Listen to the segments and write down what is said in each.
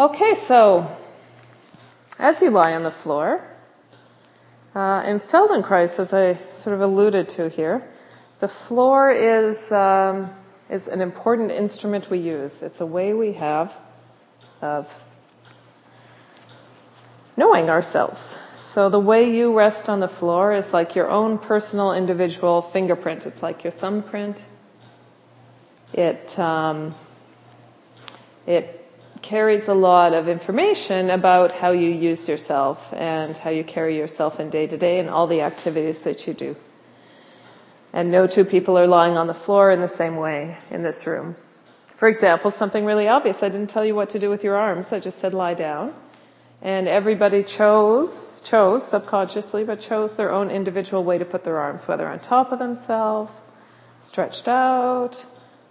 Okay, so as you lie on the floor, uh, in Feldenkrais, as I sort of alluded to here, the floor is um, is an important instrument we use. It's a way we have of knowing ourselves. So the way you rest on the floor is like your own personal individual fingerprint. It's like your thumbprint. It um, it carries a lot of information about how you use yourself and how you carry yourself in day to day and all the activities that you do. And no two people are lying on the floor in the same way in this room. For example, something really obvious. I didn't tell you what to do with your arms. I just said lie down. And everybody chose, chose subconsciously, but chose their own individual way to put their arms, whether on top of themselves, stretched out,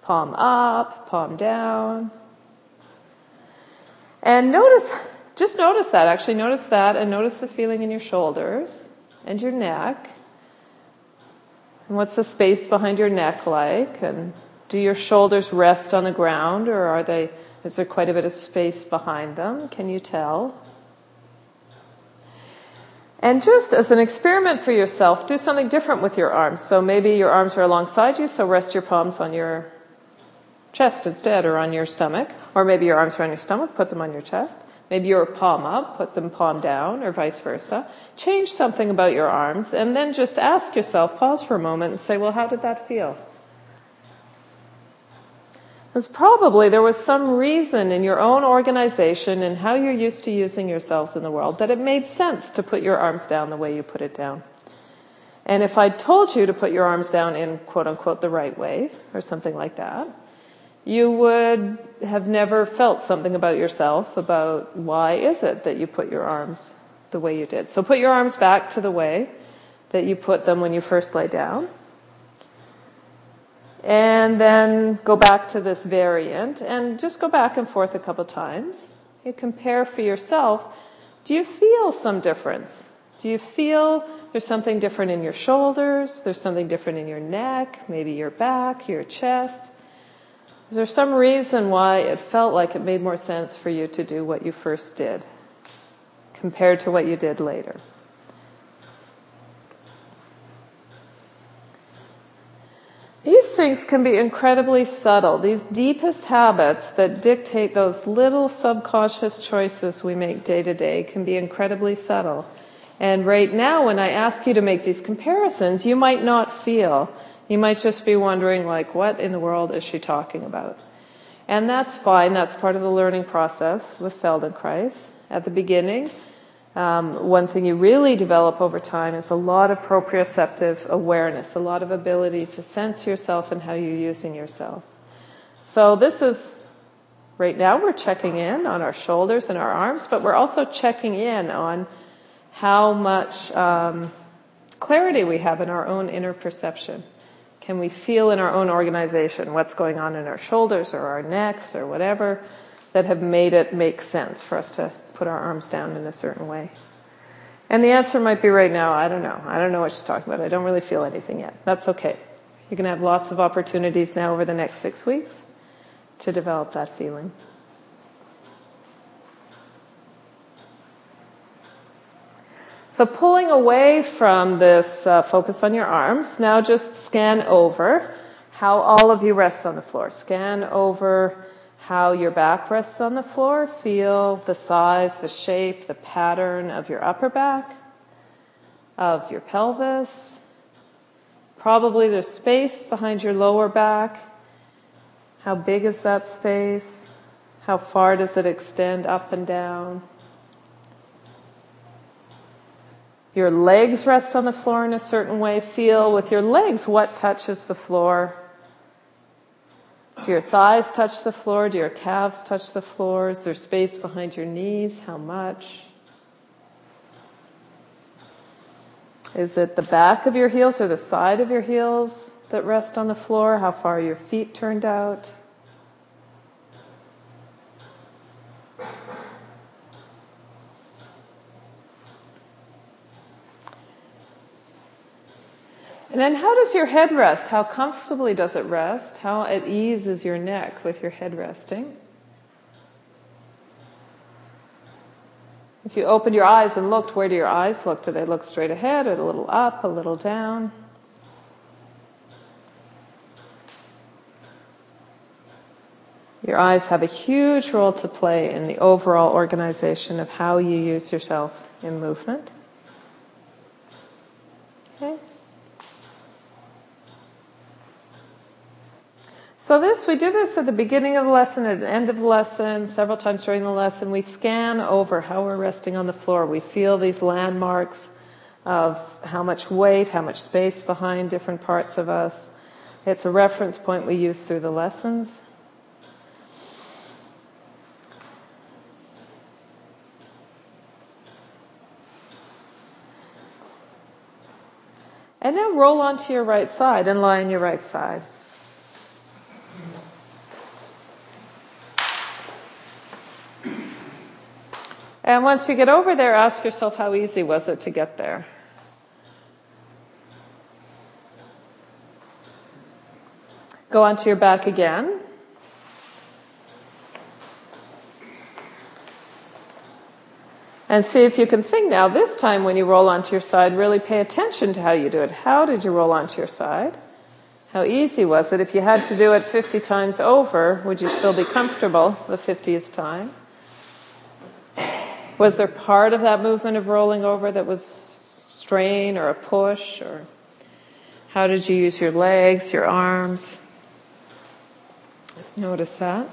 palm up, palm down. And notice, just notice that, actually notice that and notice the feeling in your shoulders and your neck. And what's the space behind your neck like? And do your shoulders rest on the ground or are they, is there quite a bit of space behind them? Can you tell? And just as an experiment for yourself, do something different with your arms. So maybe your arms are alongside you, so rest your palms on your chest instead or on your stomach. Or maybe your arms are on your stomach, put them on your chest. Maybe your palm up, put them palm down, or vice versa. Change something about your arms, and then just ask yourself, pause for a moment and say, well, how did that feel? Because probably there was some reason in your own organization and how you're used to using yourselves in the world that it made sense to put your arms down the way you put it down. And if I told you to put your arms down in quote unquote the right way, or something like that, you would have never felt something about yourself about why is it that you put your arms the way you did. So put your arms back to the way that you put them when you first lay down. And then go back to this variant and just go back and forth a couple times. You compare for yourself. Do you feel some difference? Do you feel there's something different in your shoulders? There's something different in your neck, maybe your back, your chest? Is there some reason why it felt like it made more sense for you to do what you first did compared to what you did later? These things can be incredibly subtle. These deepest habits that dictate those little subconscious choices we make day to day can be incredibly subtle. And right now, when I ask you to make these comparisons, you might not feel you might just be wondering, like, what in the world is she talking about? And that's fine. That's part of the learning process with Feldenkrais. At the beginning, um, one thing you really develop over time is a lot of proprioceptive awareness, a lot of ability to sense yourself and how you're using yourself. So this is, right now we're checking in on our shoulders and our arms, but we're also checking in on how much um, clarity we have in our own inner perception. Can we feel in our own organization what's going on in our shoulders or our necks or whatever that have made it make sense for us to put our arms down in a certain way? And the answer might be right now, I don't know. I don't know what she's talking about. I don't really feel anything yet. That's okay. You're going to have lots of opportunities now over the next six weeks to develop that feeling. So pulling away from this uh, focus on your arms, now just scan over how all of you rest on the floor. Scan over how your back rests on the floor. Feel the size, the shape, the pattern of your upper back, of your pelvis. Probably there's space behind your lower back. How big is that space? How far does it extend up and down? Your legs rest on the floor in a certain way. Feel with your legs what touches the floor. Do your thighs touch the floor? Do your calves touch the floor? Is there space behind your knees? How much? Is it the back of your heels or the side of your heels that rest on the floor? How far are your feet turned out? And then how does your head rest? How comfortably does it rest? How at ease is your neck with your head resting? If you opened your eyes and looked, where do your eyes look? Do they look straight ahead or a little up, a little down? Your eyes have a huge role to play in the overall organization of how you use yourself in movement. Okay. So this, we do this at the beginning of the lesson, at the end of the lesson, several times during the lesson. We scan over how we're resting on the floor. We feel these landmarks of how much weight, how much space behind different parts of us. It's a reference point we use through the lessons. And now roll onto your right side and lie on your right side. And once you get over there, ask yourself how easy was it to get there? Go onto your back again. And see if you can think now, this time when you roll onto your side, really pay attention to how you do it. How did you roll onto your side? How easy was it? If you had to do it 50 times over, would you still be comfortable the 50th time? Was there part of that movement of rolling over that was strain or a push or how did you use your legs, your arms? Just notice that.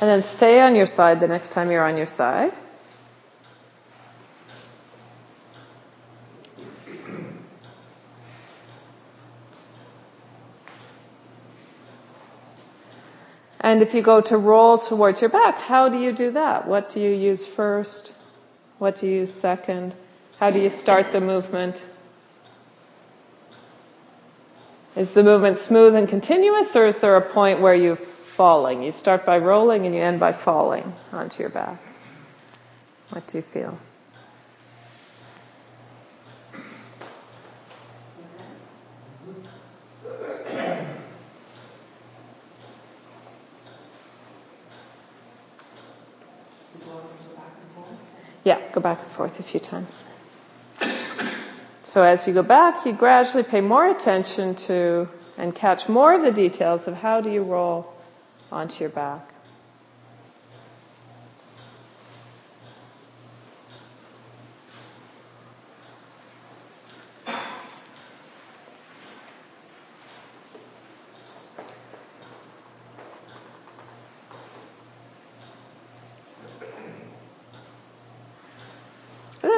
And then stay on your side the next time you're on your side. And if you go to roll towards your back, how do you do that? What do you use first? What do you use second? How do you start the movement? Is the movement smooth and continuous or is there a point where you're falling? You start by rolling and you end by falling onto your back. What do you feel? Yeah, go back and forth a few times. So as you go back, you gradually pay more attention to and catch more of the details of how do you roll onto your back.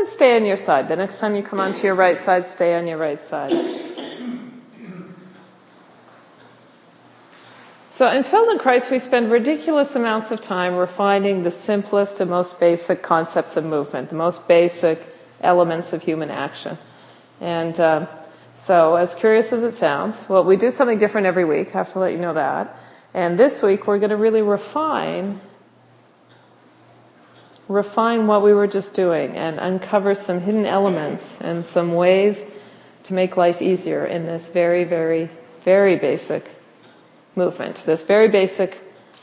Stay on your side. The next time you come onto your right side, stay on your right side. So in Feldenkrais, we spend ridiculous amounts of time refining the simplest and most basic concepts of movement, the most basic elements of human action. And um, so, as curious as it sounds, well, we do something different every week. I have to let you know that. And this week, we're going to really refine refine what we were just doing and uncover some hidden elements and some ways to make life easier in this very, very, very basic movement. This very basic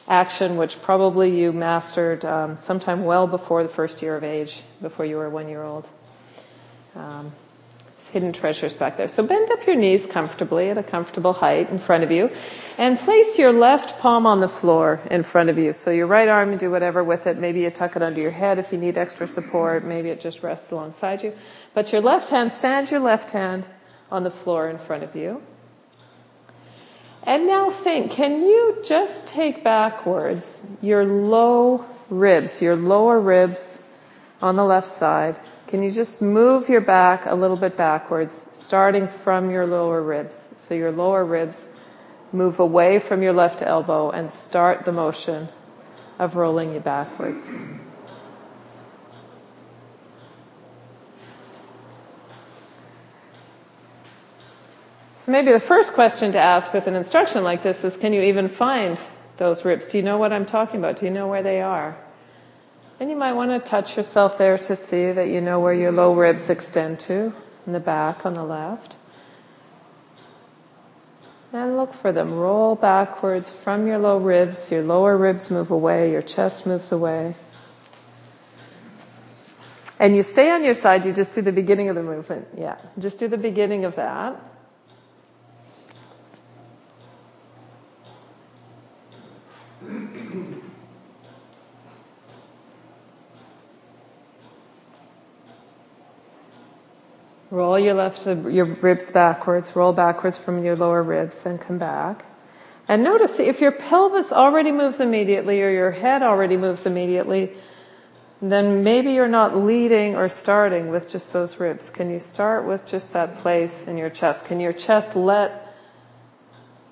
action, which probably you mastered um, sometime well before the first year of age, before you were one year old. Um, hidden treasures back there. So bend up your knees comfortably at a comfortable height in front of you and place your left palm on the floor in front of you. So your right arm, you do whatever with it. Maybe you tuck it under your head if you need extra support. Maybe it just rests alongside you. But your left hand, stand your left hand on the floor in front of you. And now think, can you just take backwards your low ribs, your lower ribs on the left side can you just move your back a little bit backwards, starting from your lower ribs? So your lower ribs move away from your left elbow and start the motion of rolling you backwards. So maybe the first question to ask with an instruction like this is, can you even find those ribs? Do you know what I'm talking about? Do you know where they are? And you might want to touch yourself there to see that you know where your low ribs extend to in the back on the left. And look for them. Roll backwards from your low ribs. Your lower ribs move away. Your chest moves away. And you stay on your side. You just do the beginning of the movement. Yeah. Just do the beginning of that. Roll your left, your ribs backwards, roll backwards from your lower ribs and come back. And notice if your pelvis already moves immediately or your head already moves immediately, then maybe you're not leading or starting with just those ribs. Can you start with just that place in your chest? Can your chest let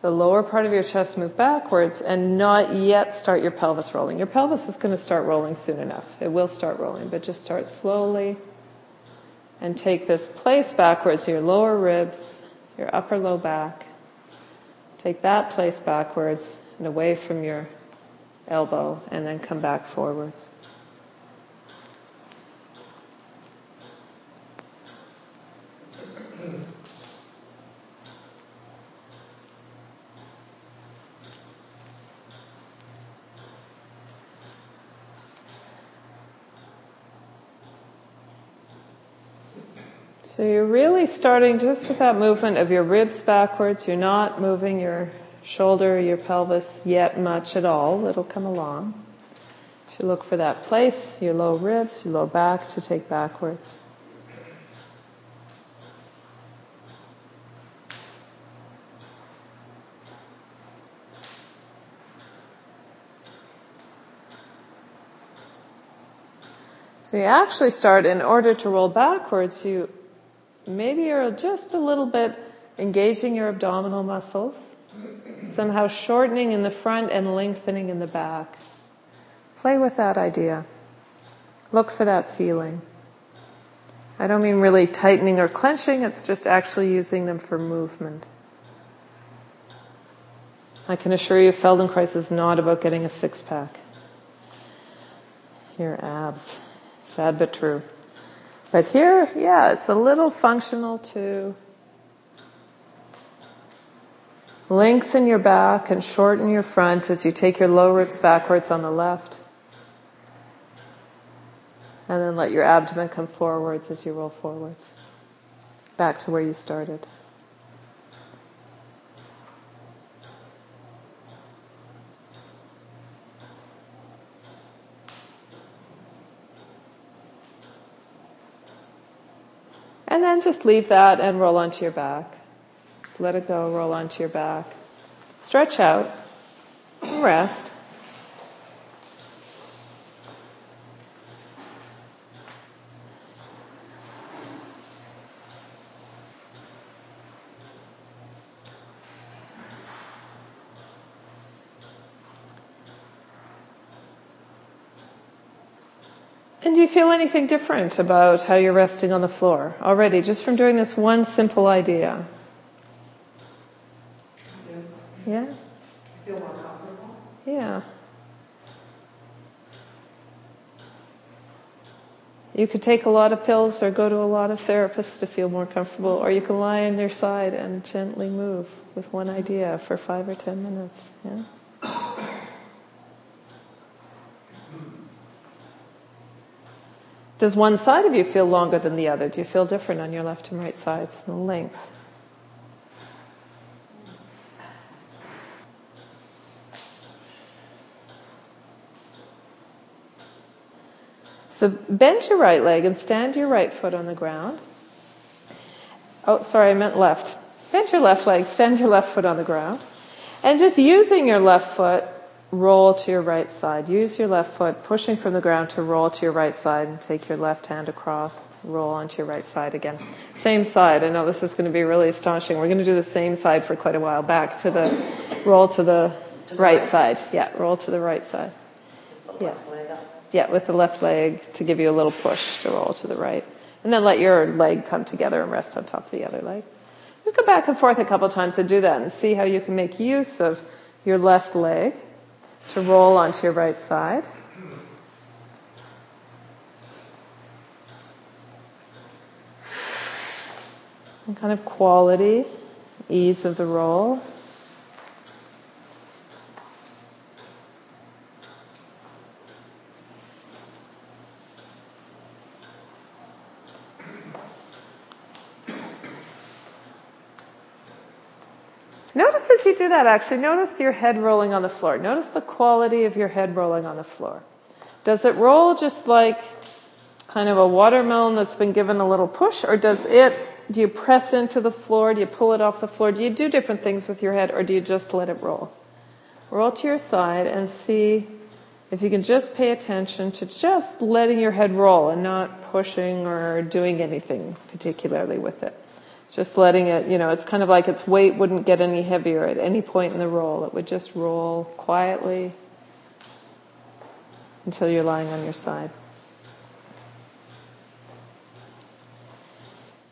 the lower part of your chest move backwards and not yet start your pelvis rolling? Your pelvis is going to start rolling soon enough. It will start rolling, but just start slowly and take this place backwards, your lower ribs, your upper low back. Take that place backwards and away from your elbow and then come back forwards. So you're really starting just with that movement of your ribs backwards. You're not moving your shoulder, your pelvis yet much at all. It'll come along. You look for that place, your low ribs, your low back to take backwards. So you actually start, in order to roll backwards, you maybe you're just a little bit engaging your abdominal muscles, somehow shortening in the front and lengthening in the back. Play with that idea. Look for that feeling. I don't mean really tightening or clenching, it's just actually using them for movement. I can assure you Feldenkrais is not about getting a six pack. Your abs. Sad but true. But here, yeah, it's a little functional to lengthen your back and shorten your front as you take your low ribs backwards on the left. And then let your abdomen come forwards as you roll forwards. Back to where you started. Just leave that and roll onto your back. Just let it go, roll onto your back. Stretch out, rest. Feel anything different about how you're resting on the floor already, just from doing this one simple idea? Yeah? Feel more comfortable? Yeah. You could take a lot of pills or go to a lot of therapists to feel more comfortable, or you can lie on your side and gently move with one idea for five or ten minutes. Yeah? Does one side of you feel longer than the other? Do you feel different on your left and right sides, the length? So bend your right leg and stand your right foot on the ground. Oh, sorry, I meant left. Bend your left leg, stand your left foot on the ground. And just using your left foot roll to your right side. Use your left foot, pushing from the ground to roll to your right side and take your left hand across, roll onto your right side again. Same side. I know this is going to be really astonishing. We're going to do the same side for quite a while. Back to the, roll to the, right, right. side. Yeah, roll to the right side. Yeah. Yeah, with the left leg to give you a little push to roll to the right. And then let your leg come together and rest on top of the other leg. Just go back and forth a couple times and do that and see how you can make use of your left leg to roll onto your right side. And kind of quality, ease of the roll. You do that, actually, notice your head rolling on the floor. Notice the quality of your head rolling on the floor. Does it roll just like kind of a watermelon that's been given a little push, or does it, do you press into the floor? Do you pull it off the floor? Do you do different things with your head, or do you just let it roll? Roll to your side and see if you can just pay attention to just letting your head roll and not pushing or doing anything particularly with it. Just letting it, you know, it's kind of like its weight wouldn't get any heavier at any point in the roll. It would just roll quietly until you're lying on your side.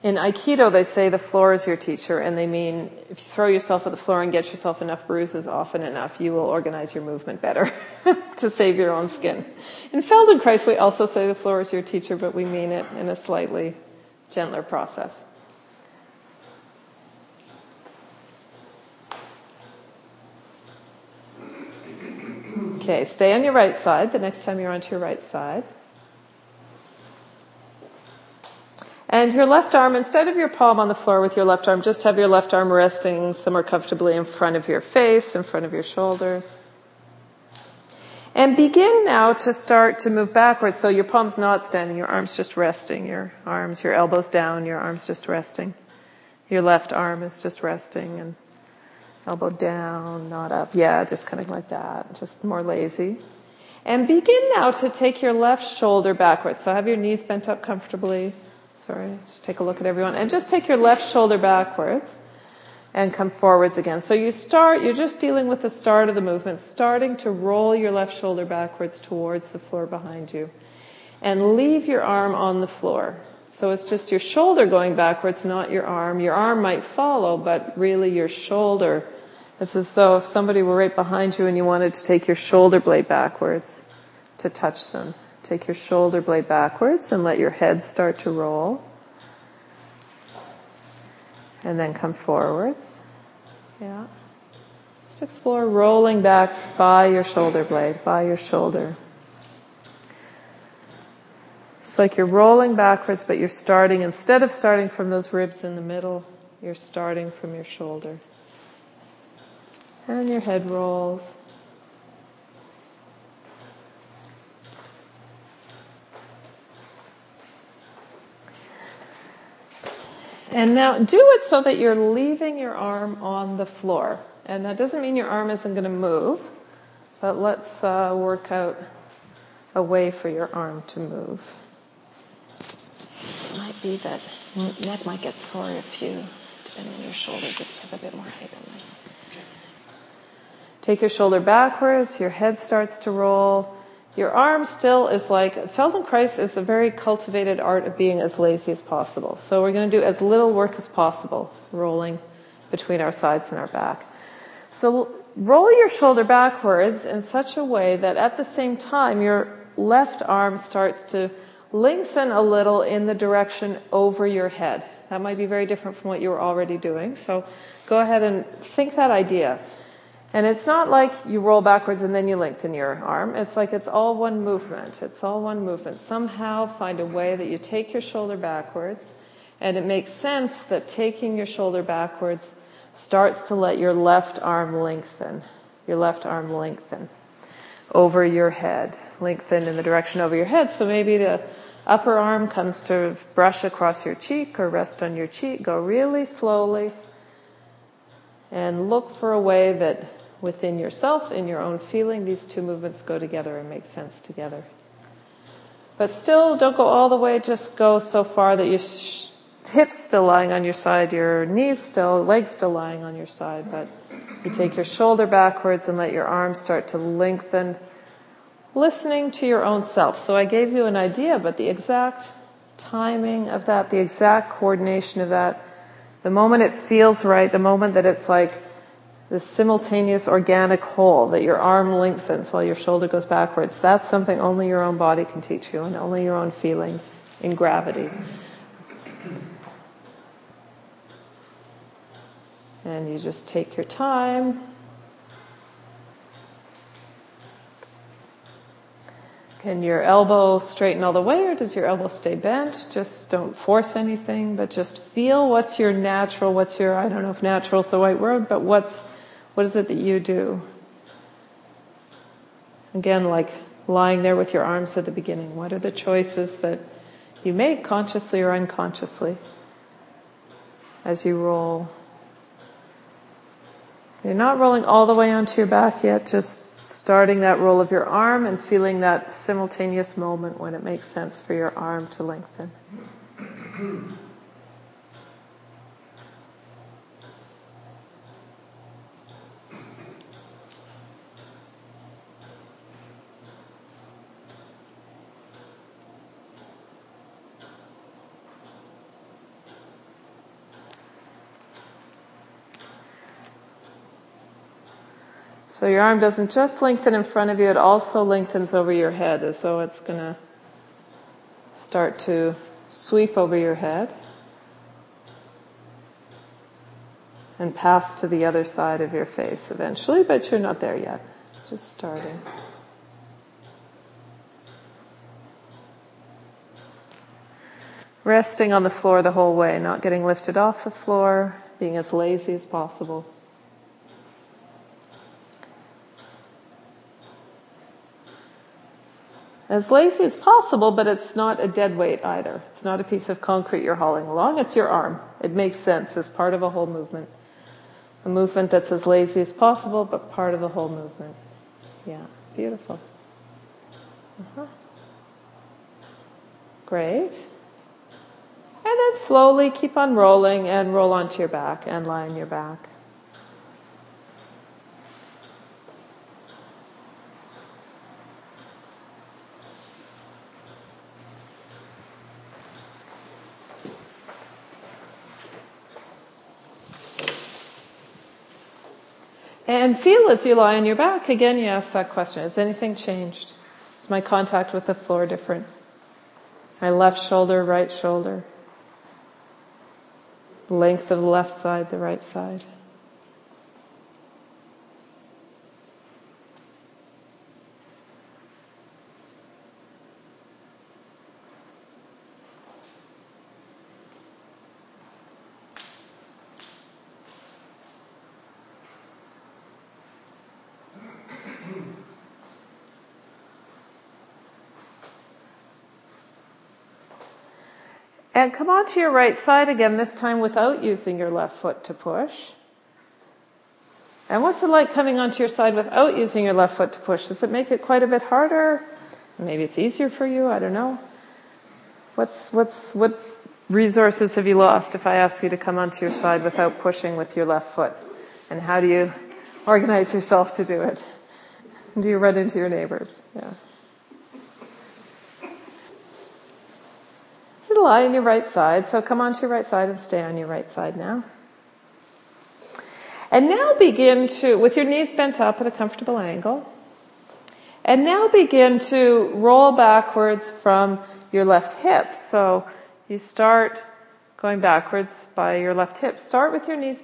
In Aikido, they say the floor is your teacher, and they mean if you throw yourself at the floor and get yourself enough bruises often enough, you will organize your movement better to save your own skin. In Feldenkrais, we also say the floor is your teacher, but we mean it in a slightly gentler process. Okay, stay on your right side the next time you're onto your right side. And your left arm, instead of your palm on the floor with your left arm, just have your left arm resting somewhere comfortably in front of your face, in front of your shoulders. And begin now to start to move backwards. So your palm's not standing, your arm's just resting. Your arms, your elbows down, your arm's just resting. Your left arm is just resting and elbow down, not up. Yeah, just kind of like that, just more lazy. And begin now to take your left shoulder backwards. So have your knees bent up comfortably. Sorry, just take a look at everyone. And just take your left shoulder backwards and come forwards again. So you start, you're just dealing with the start of the movement, starting to roll your left shoulder backwards towards the floor behind you. And leave your arm on the floor. So it's just your shoulder going backwards, not your arm. Your arm might follow, but really your shoulder. It's as though if somebody were right behind you and you wanted to take your shoulder blade backwards to touch them. Take your shoulder blade backwards and let your head start to roll. And then come forwards. Yeah. Just explore rolling back by your shoulder blade, by your shoulder. It's like you're rolling backwards, but you're starting, instead of starting from those ribs in the middle, you're starting from your shoulder. And your head rolls. And now do it so that you're leaving your arm on the floor. And that doesn't mean your arm isn't going to move, but let's uh, work out a way for your arm to move. It might be that neck might get sore if you, depending on your shoulders, if you have a bit more height than me. Take your shoulder backwards, your head starts to roll. Your arm still is like, Feldenkrais is a very cultivated art of being as lazy as possible. So we're going to do as little work as possible, rolling between our sides and our back. So roll your shoulder backwards in such a way that at the same time your left arm starts to lengthen a little in the direction over your head. That might be very different from what you were already doing. So go ahead and think that idea. And it's not like you roll backwards and then you lengthen your arm. It's like it's all one movement. It's all one movement. Somehow find a way that you take your shoulder backwards and it makes sense that taking your shoulder backwards starts to let your left arm lengthen. Your left arm lengthen over your head. Lengthen in the direction over your head. So maybe the upper arm comes to brush across your cheek or rest on your cheek. Go really slowly and look for a way that within yourself, in your own feeling, these two movements go together and make sense together. But still, don't go all the way, just go so far that your sh- hips still lying on your side, your knees still, legs still lying on your side, but you take your shoulder backwards and let your arms start to lengthen, listening to your own self. So I gave you an idea, but the exact timing of that, the exact coordination of that, the moment it feels right, the moment that it's like, this simultaneous organic whole that your arm lengthens while your shoulder goes backwards. That's something only your own body can teach you and only your own feeling in gravity. And you just take your time. Can your elbow straighten all the way or does your elbow stay bent? Just don't force anything, but just feel what's your natural, what's your, I don't know if natural is the right word, but what's, what is it that you do? Again, like lying there with your arms at the beginning. What are the choices that you make consciously or unconsciously as you roll? You're not rolling all the way onto your back yet, just starting that roll of your arm and feeling that simultaneous moment when it makes sense for your arm to lengthen. So your arm doesn't just lengthen in front of you, it also lengthens over your head as though it's going to start to sweep over your head and pass to the other side of your face eventually, but you're not there yet. Just starting. Resting on the floor the whole way, not getting lifted off the floor, being as lazy as possible. As lazy as possible, but it's not a dead weight either. It's not a piece of concrete you're hauling along, it's your arm. It makes sense as part of a whole movement. A movement that's as lazy as possible, but part of the whole movement. Yeah, beautiful. Uh-huh. Great. And then slowly keep on rolling and roll onto your back and lie on your back. And feel as you lie on your back, again, you ask that question Has anything changed? Is my contact with the floor different? My left shoulder, right shoulder? Length of the left side, the right side? And come onto your right side again, this time without using your left foot to push. And what's it like coming onto your side without using your left foot to push? Does it make it quite a bit harder? Maybe it's easier for you, I don't know. What's, what's, what resources have you lost if I ask you to come onto your side without pushing with your left foot? And how do you organize yourself to do it? Do you run into your neighbors? Yeah. Lie on your right side. So come onto your right side and stay on your right side now. And now begin to, with your knees bent up at a comfortable angle, and now begin to roll backwards from your left hip. So you start going backwards by your left hip. Start with your knees.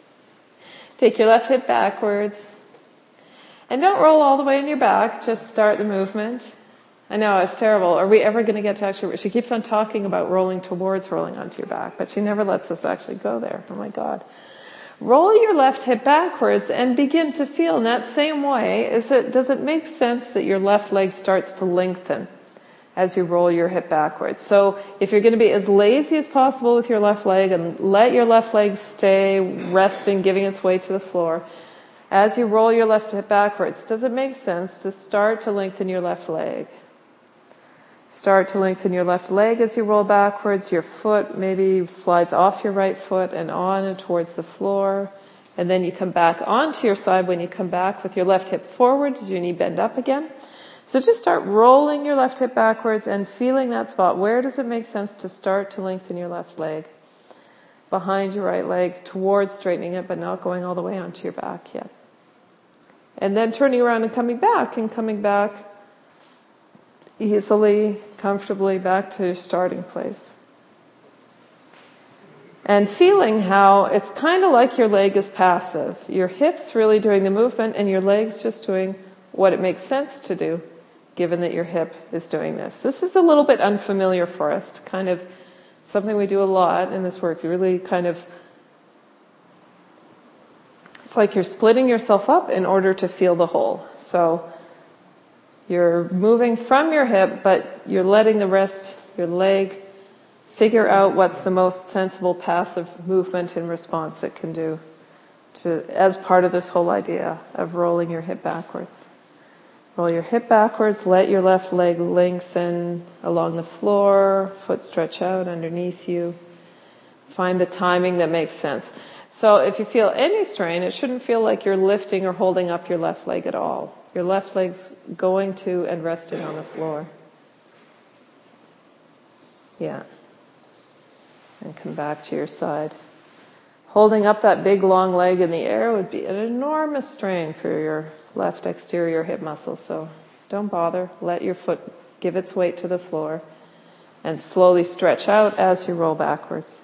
Take your left hip backwards. And don't roll all the way in your back, just start the movement. I know, it's terrible. Are we ever going to get to actually, she keeps on talking about rolling towards rolling onto your back, but she never lets us actually go there. Oh my God. Roll your left hip backwards and begin to feel in that same way. Is it, does it make sense that your left leg starts to lengthen as you roll your hip backwards? So if you're going to be as lazy as possible with your left leg and let your left leg stay resting, giving its way to the floor, as you roll your left hip backwards, does it make sense to start to lengthen your left leg? Start to lengthen your left leg as you roll backwards. Your foot maybe slides off your right foot and on and towards the floor. And then you come back onto your side when you come back with your left hip forward. Does your knee bend up again? So just start rolling your left hip backwards and feeling that spot. Where does it make sense to start to lengthen your left leg? Behind your right leg towards straightening it, but not going all the way onto your back yet. And then turning around and coming back and coming back easily, comfortably back to your starting place. And feeling how it's kind of like your leg is passive. Your hips really doing the movement and your legs just doing what it makes sense to do given that your hip is doing this. This is a little bit unfamiliar for us, kind of something we do a lot in this work. You really kind of, it's like you're splitting yourself up in order to feel the whole. So you're moving from your hip, but you're letting the rest, your leg, figure out what's the most sensible passive movement in response it can do to, as part of this whole idea of rolling your hip backwards. Roll your hip backwards, let your left leg lengthen along the floor, foot stretch out underneath you. Find the timing that makes sense. So if you feel any strain, it shouldn't feel like you're lifting or holding up your left leg at all. Your left leg's going to and resting on the floor. Yeah. And come back to your side. Holding up that big long leg in the air would be an enormous strain for your left exterior hip muscle. So don't bother. Let your foot give its weight to the floor and slowly stretch out as you roll backwards.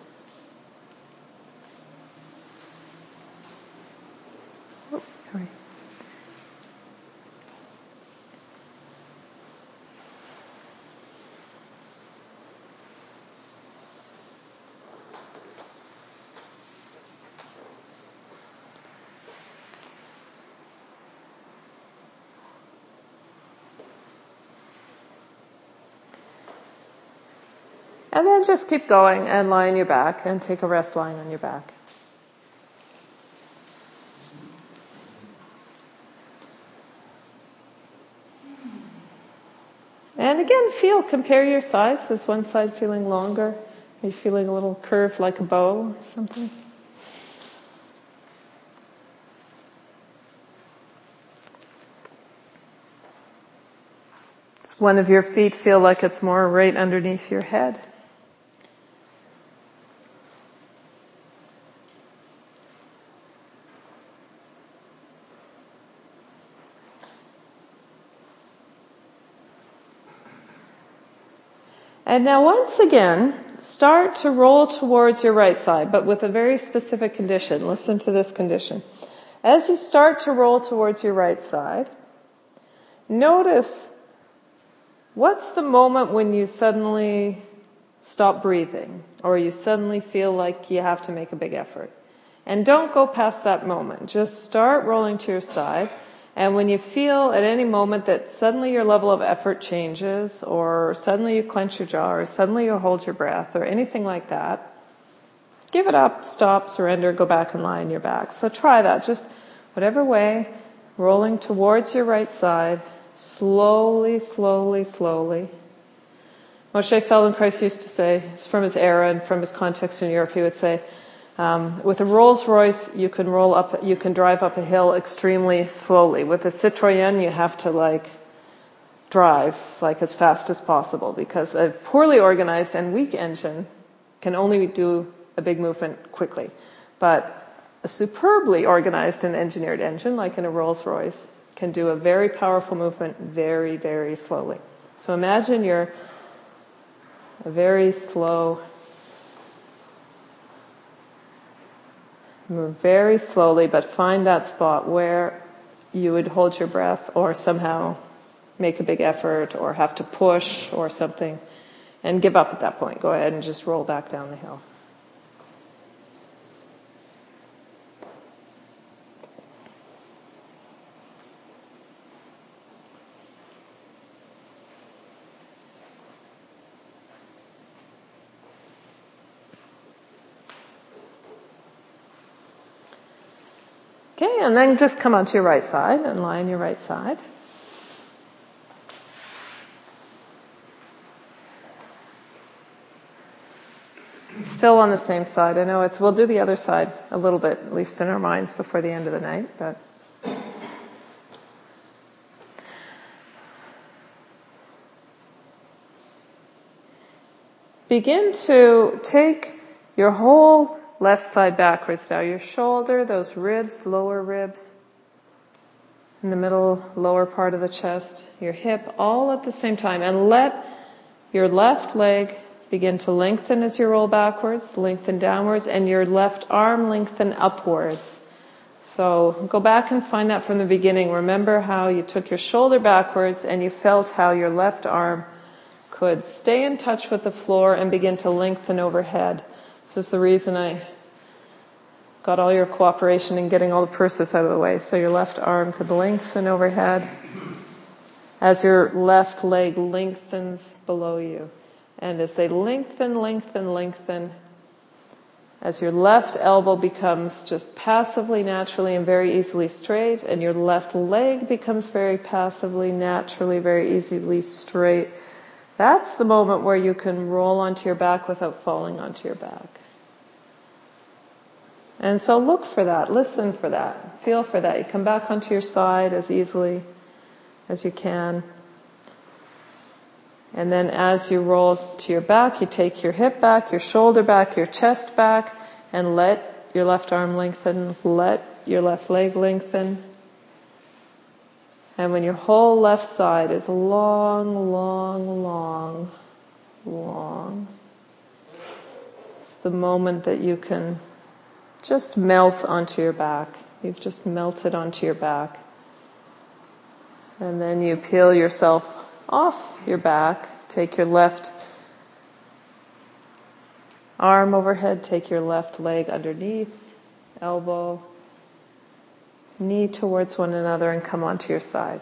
Oh, sorry. And just keep going and lie on your back and take a rest lying on your back. And again, feel, compare your sides. Is one side feeling longer? Are you feeling a little curved like a bow or something? Does one of your feet feel like it's more right underneath your head? And now once again, start to roll towards your right side, but with a very specific condition. Listen to this condition. As you start to roll towards your right side, notice what's the moment when you suddenly stop breathing or you suddenly feel like you have to make a big effort. And don't go past that moment. Just start rolling to your side and when you feel at any moment that suddenly your level of effort changes, or suddenly you clench your jaw, or suddenly you hold your breath, or anything like that, give it up, stop, surrender, go back and lie on your back. So try that. Just whatever way, rolling towards your right side, slowly, slowly, slowly. Moshe Feldenkrais used to say, from his era and from his context in Europe, he would say, um, with a Rolls Royce, you can roll up, you can drive up a hill extremely slowly. With a Citroën, you have to like drive like as fast as possible because a poorly organized and weak engine can only do a big movement quickly. But a superbly organized and engineered engine, like in a Rolls Royce, can do a very powerful movement very, very slowly. So imagine you're a very slow Move very slowly, but find that spot where you would hold your breath or somehow make a big effort or have to push or something and give up at that point. Go ahead and just roll back down the hill. And then just come onto your right side and lie on your right side. Still on the same side. I know it's, we'll do the other side a little bit, at least in our minds before the end of the night, but. Begin to take your whole Left side backwards now. Your shoulder, those ribs, lower ribs, in the middle, lower part of the chest, your hip, all at the same time. And let your left leg begin to lengthen as you roll backwards, lengthen downwards, and your left arm lengthen upwards. So go back and find that from the beginning. Remember how you took your shoulder backwards and you felt how your left arm could stay in touch with the floor and begin to lengthen overhead. This is the reason I got all your cooperation in getting all the purses out of the way. So your left arm could lengthen overhead as your left leg lengthens below you. And as they lengthen, lengthen, lengthen, as your left elbow becomes just passively, naturally, and very easily straight, and your left leg becomes very passively, naturally, very easily straight, that's the moment where you can roll onto your back without falling onto your back. And so look for that, listen for that, feel for that. You come back onto your side as easily as you can. And then as you roll to your back, you take your hip back, your shoulder back, your chest back, and let your left arm lengthen, let your left leg lengthen. And when your whole left side is long, long, long, long, it's the moment that you can just melt onto your back. You've just melted onto your back. And then you peel yourself off your back. Take your left arm overhead. Take your left leg underneath, elbow, knee towards one another, and come onto your side.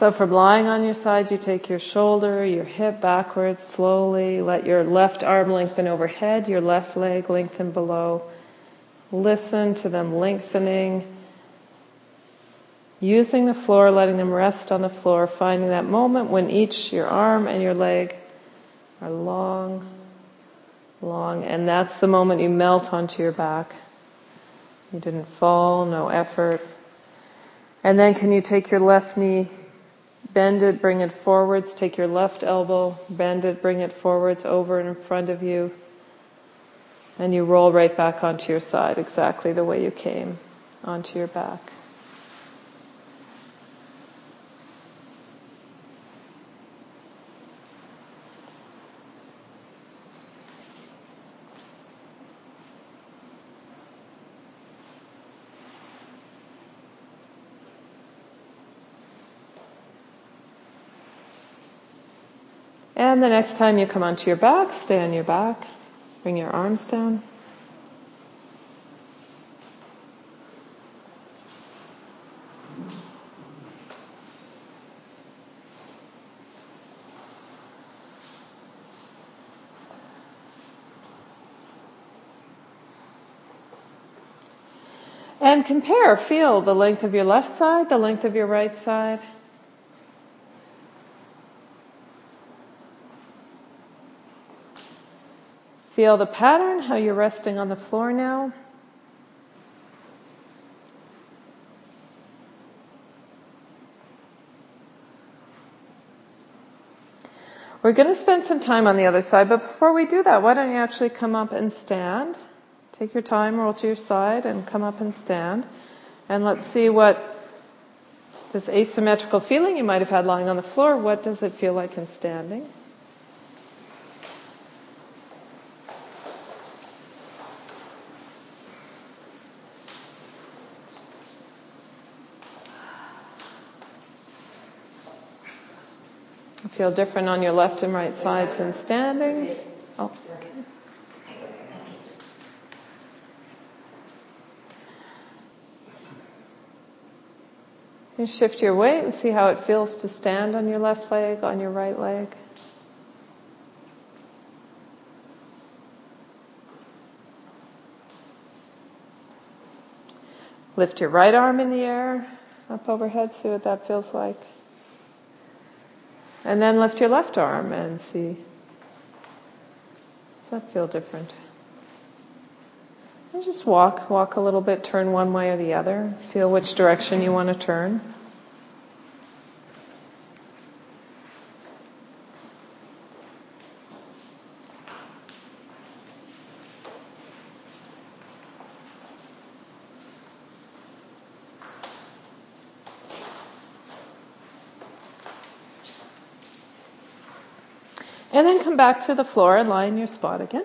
So from lying on your side, you take your shoulder, your hip backwards slowly. Let your left arm lengthen overhead, your left leg lengthen below. Listen to them lengthening. Using the floor, letting them rest on the floor, finding that moment when each, your arm and your leg, are long, long, and that's the moment you melt onto your back. You didn't fall, no effort. And then can you take your left knee Bend it, bring it forwards. Take your left elbow, bend it, bring it forwards over and in front of you. And you roll right back onto your side exactly the way you came onto your back. And the next time you come onto your back, stay on your back. Bring your arms down. And compare, feel the length of your left side, the length of your right side. Feel the pattern, how you're resting on the floor now. We're going to spend some time on the other side, but before we do that, why don't you actually come up and stand? Take your time, roll to your side, and come up and stand. And let's see what this asymmetrical feeling you might have had lying on the floor, what does it feel like in standing? Feel different on your left and right sides in standing. Oh. You shift your weight and see how it feels to stand on your left leg, on your right leg. Lift your right arm in the air, up overhead, see what that feels like. And then lift your left arm and see. Does that feel different? And just walk, walk a little bit, turn one way or the other. Feel which direction you want to turn. And then come back to the floor and lie in your spot again.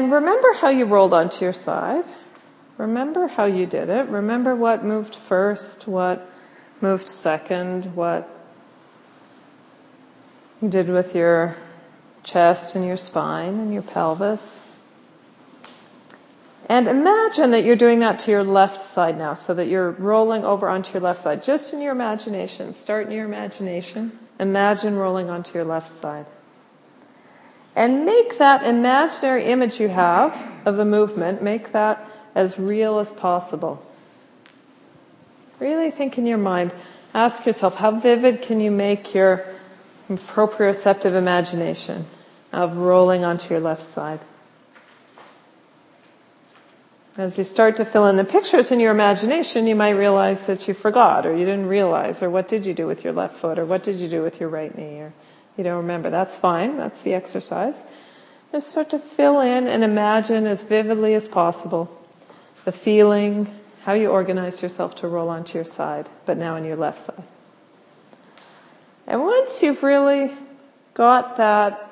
And remember how you rolled onto your side. Remember how you did it. Remember what moved first, what moved second, what you did with your chest and your spine and your pelvis. And imagine that you're doing that to your left side now, so that you're rolling over onto your left side, just in your imagination. Start in your imagination. Imagine rolling onto your left side. And make that imaginary image you have of the movement, make that as real as possible. Really think in your mind. Ask yourself, how vivid can you make your proprioceptive imagination of rolling onto your left side? As you start to fill in the pictures in your imagination, you might realize that you forgot, or you didn't realize, or what did you do with your left foot, or what did you do with your right knee, or you don't remember. That's fine. That's the exercise. Just start to fill in and imagine as vividly as possible the feeling, how you organize yourself to roll onto your side, but now on your left side. And once you've really got that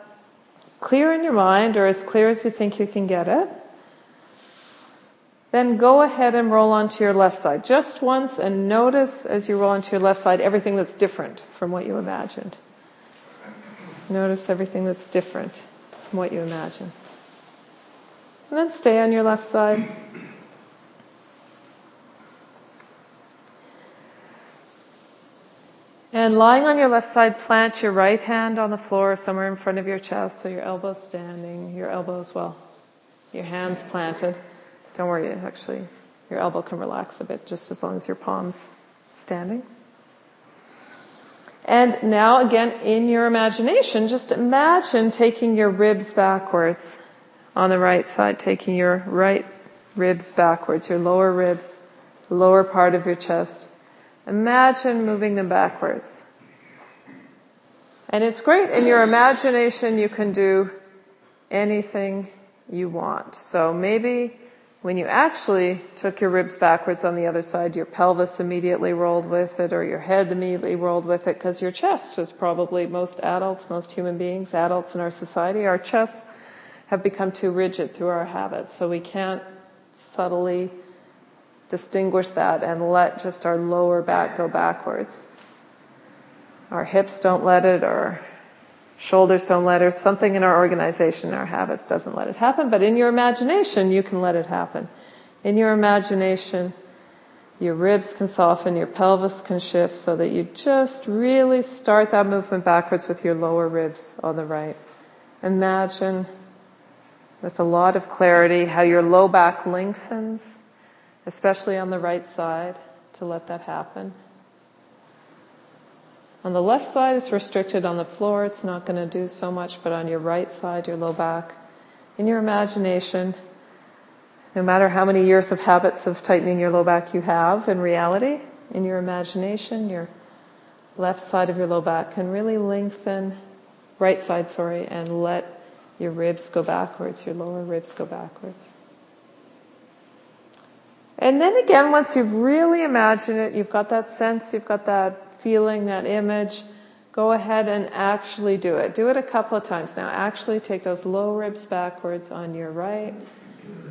clear in your mind, or as clear as you think you can get it, then go ahead and roll onto your left side just once and notice as you roll onto your left side everything that's different from what you imagined. Notice everything that's different from what you imagine. And then stay on your left side. And lying on your left side, plant your right hand on the floor somewhere in front of your chest so your elbow's standing, your elbows, well, your hands planted. Don't worry, actually, your elbow can relax a bit just as long as your palm's standing. And now again, in your imagination, just imagine taking your ribs backwards on the right side, taking your right ribs backwards, your lower ribs, the lower part of your chest. Imagine moving them backwards. And it's great in your imagination you can do anything you want. So maybe when you actually took your ribs backwards on the other side, your pelvis immediately rolled with it or your head immediately rolled with it because your chest is probably most adults, most human beings, adults in our society, our chests have become too rigid through our habits. So we can't subtly distinguish that and let just our lower back go backwards. Our hips don't let it or Shoulders don't let her. Something in our organization, our habits doesn't let it happen. But in your imagination, you can let it happen. In your imagination, your ribs can soften, your pelvis can shift so that you just really start that movement backwards with your lower ribs on the right. Imagine with a lot of clarity how your low back lengthens, especially on the right side, to let that happen. On the left side, it's restricted on the floor. It's not going to do so much, but on your right side, your low back, in your imagination, no matter how many years of habits of tightening your low back you have in reality, in your imagination, your left side of your low back can really lengthen, right side, sorry, and let your ribs go backwards, your lower ribs go backwards. And then again, once you've really imagined it, you've got that sense, you've got that feeling, that image, go ahead and actually do it. Do it a couple of times now. Actually take those low ribs backwards on your right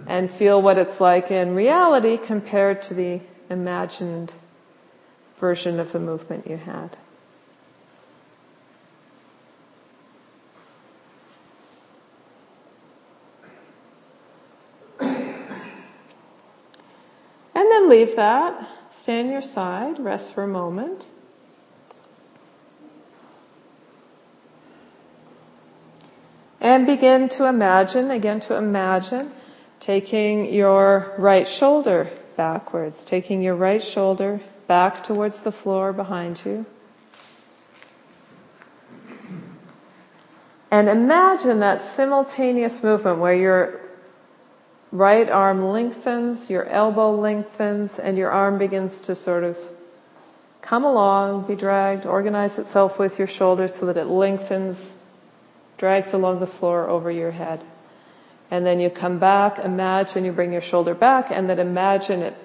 and feel what it's like in reality compared to the imagined version of the movement you had. And then leave that. Stand your side, rest for a moment. And begin to imagine, again to imagine, taking your right shoulder backwards, taking your right shoulder back towards the floor behind you. And imagine that simultaneous movement where your right arm lengthens, your elbow lengthens, and your arm begins to sort of come along, be dragged, organize itself with your shoulders so that it lengthens, drags along the floor over your head. And then you come back, imagine you bring your shoulder back, and then imagine it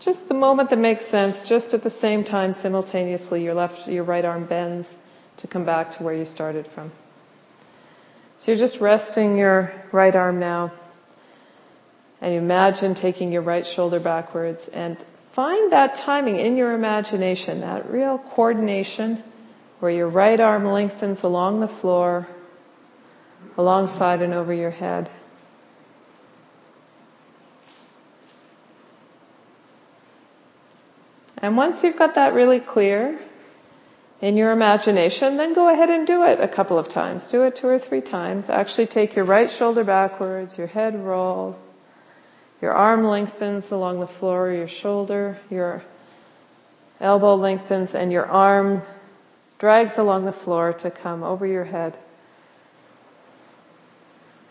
just the moment that makes sense, just at the same time, simultaneously, your left, your right arm bends to come back to where you started from. So you're just resting your right arm now. And you imagine taking your right shoulder backwards and find that timing in your imagination, that real coordination where your right arm lengthens along the floor, alongside and over your head. And once you've got that really clear in your imagination, then go ahead and do it a couple of times. Do it two or three times. Actually take your right shoulder backwards, your head rolls, your arm lengthens along the floor, your shoulder, your elbow lengthens, and your arm drags along the floor to come over your head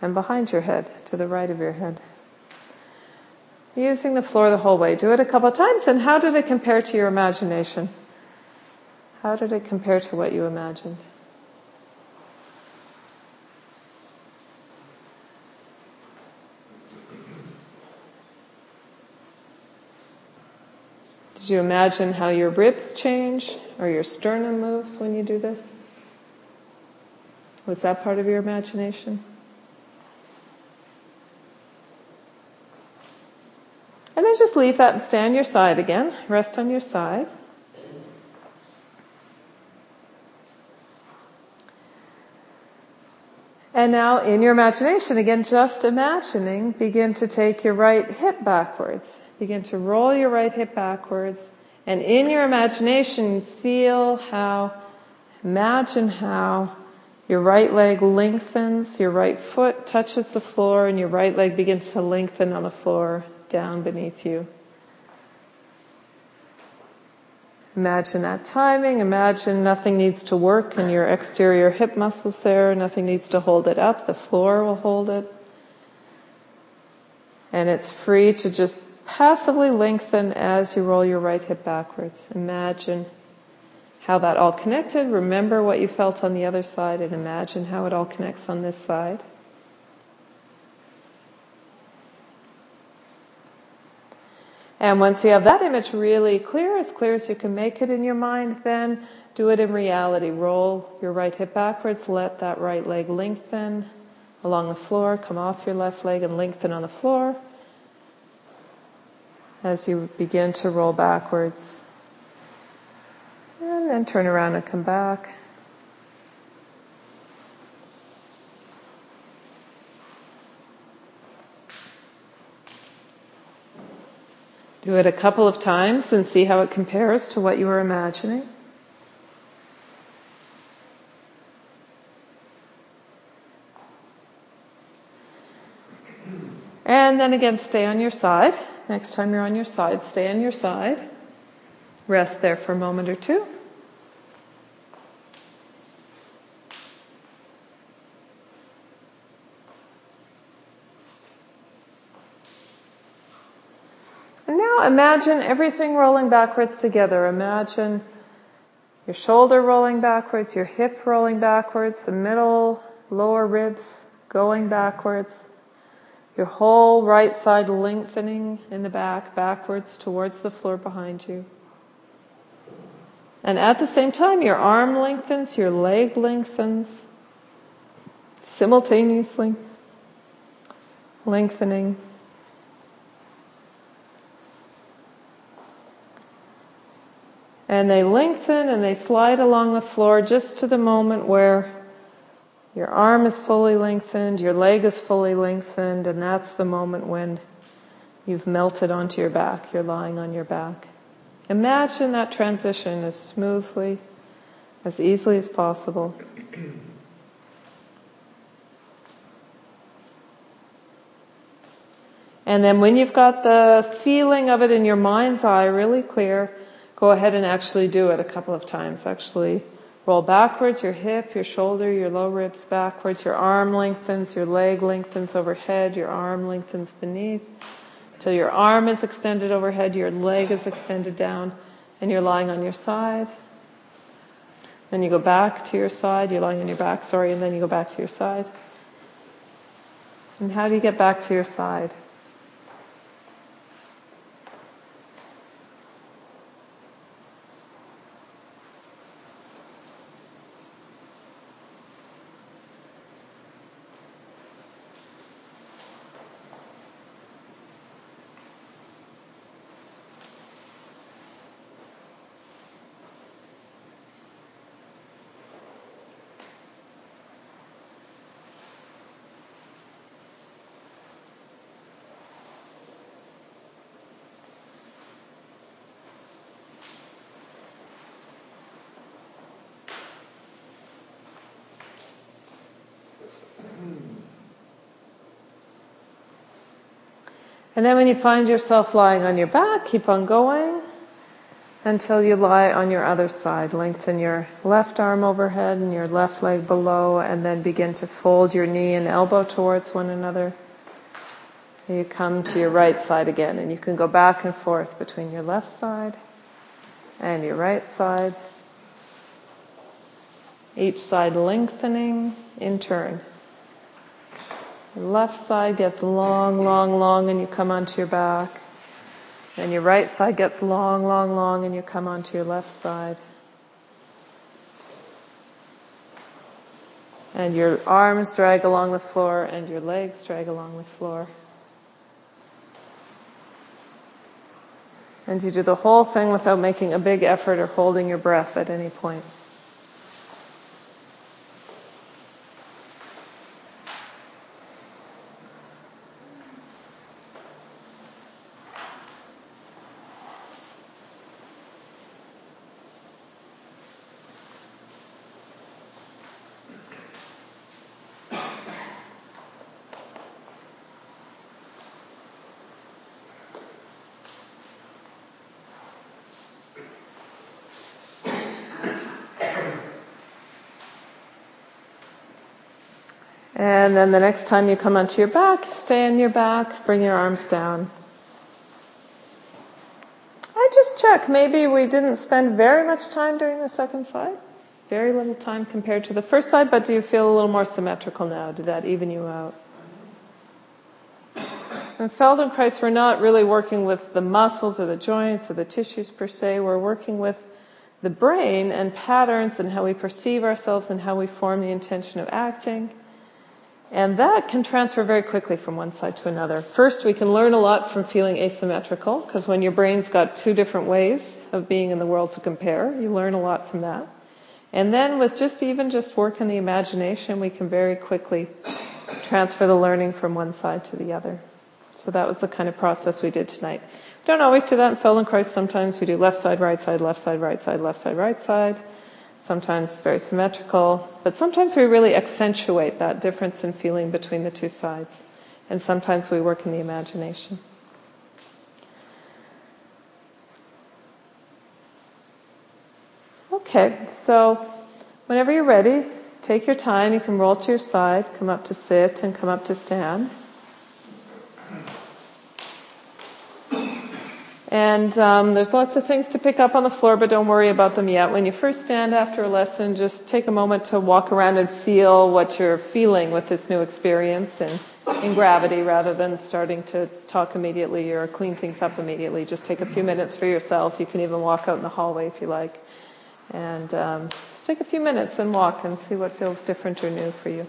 and behind your head, to the right of your head using the floor the whole way. Do it a couple of times, and how did it compare to your imagination? How did it compare to what you imagined? Did you imagine how your ribs change or your sternum moves when you do this? Was that part of your imagination? And then just leave that and stay on your side again. Rest on your side. And now in your imagination, again, just imagining, begin to take your right hip backwards. Begin to roll your right hip backwards. And in your imagination, feel how, imagine how your right leg lengthens, your right foot touches the floor, and your right leg begins to lengthen on the floor down beneath you. Imagine that timing. Imagine nothing needs to work in your exterior hip muscles there. Nothing needs to hold it up. The floor will hold it. And it's free to just passively lengthen as you roll your right hip backwards. Imagine how that all connected. Remember what you felt on the other side and imagine how it all connects on this side. And once you have that image really clear, as clear as you can make it in your mind, then do it in reality. Roll your right hip backwards, let that right leg lengthen along the floor, come off your left leg and lengthen on the floor as you begin to roll backwards. And then turn around and come back. Do it a couple of times and see how it compares to what you were imagining. And then again, stay on your side. Next time you're on your side, stay on your side. Rest there for a moment or two. And now imagine everything rolling backwards together. Imagine Your shoulder rolling backwards, your hip rolling backwards, the middle, lower ribs going backwards. Your whole right side lengthening in the back, backwards towards the floor behind you. And at the same time, your arm lengthens, your leg lengthens simultaneously, lengthening. And they lengthen and they slide along the floor just to the moment where your arm is fully lengthened, your leg is fully lengthened, and that's the moment when you've melted onto your back, you're lying on your back. Imagine that transition as smoothly, as easily as possible. And then when you've got the feeling of it in your mind's eye really clear, go ahead and actually do it a couple of times. Actually roll backwards, your hip, your shoulder, your low ribs backwards, your arm lengthens, your leg lengthens overhead, your arm lengthens beneath, till your arm is extended overhead, your leg is extended down, and you're lying on your side. Then you go back to your side, you're lying on your back, sorry, and then you go back to your side. And how do you get back to your side? And then when you find yourself lying on your back, keep on going until you lie on your other side. Lengthen your left arm overhead and your left leg below and then begin to fold your knee and elbow towards one another. You come to your right side again and you can go back and forth between your left side and your right side. Each side lengthening in turn left side gets long, long, long and you come onto your back. And your right side gets long, long, long and you come onto your left side. And your arms drag along the floor and your legs drag along the floor. And you do the whole thing without making a big effort or holding your breath at any point. And then the next time you come onto your back, stay on your back, bring your arms down. I just check. Maybe we didn't spend very much time doing the second side. Very little time compared to the first side, but do you feel a little more symmetrical now? Did that even you out? In Feldenkrais, we're not really working with the muscles or the joints or the tissues per se. We're working with the brain and patterns and how we perceive ourselves and how we form the intention of acting. And that can transfer very quickly from one side to another. First, we can learn a lot from feeling asymmetrical, because when your brain's got two different ways of being in the world to compare, you learn a lot from that. And then with just even just work in the imagination, we can very quickly transfer the learning from one side to the other. So that was the kind of process we did tonight. We don't always do that in Feldenkrais. Sometimes we do left side, right side, left side, right side, left side, right side sometimes very symmetrical, but sometimes we really accentuate that difference in feeling between the two sides. And sometimes we work in the imagination. Okay, so whenever you're ready, take your time. You can roll to your side, come up to sit, and come up to stand. And um, there's lots of things to pick up on the floor, but don't worry about them yet. When you first stand after a lesson, just take a moment to walk around and feel what you're feeling with this new experience and in gravity rather than starting to talk immediately or clean things up immediately. Just take a few minutes for yourself. You can even walk out in the hallway if you like. And um, just take a few minutes and walk and see what feels different or new for you.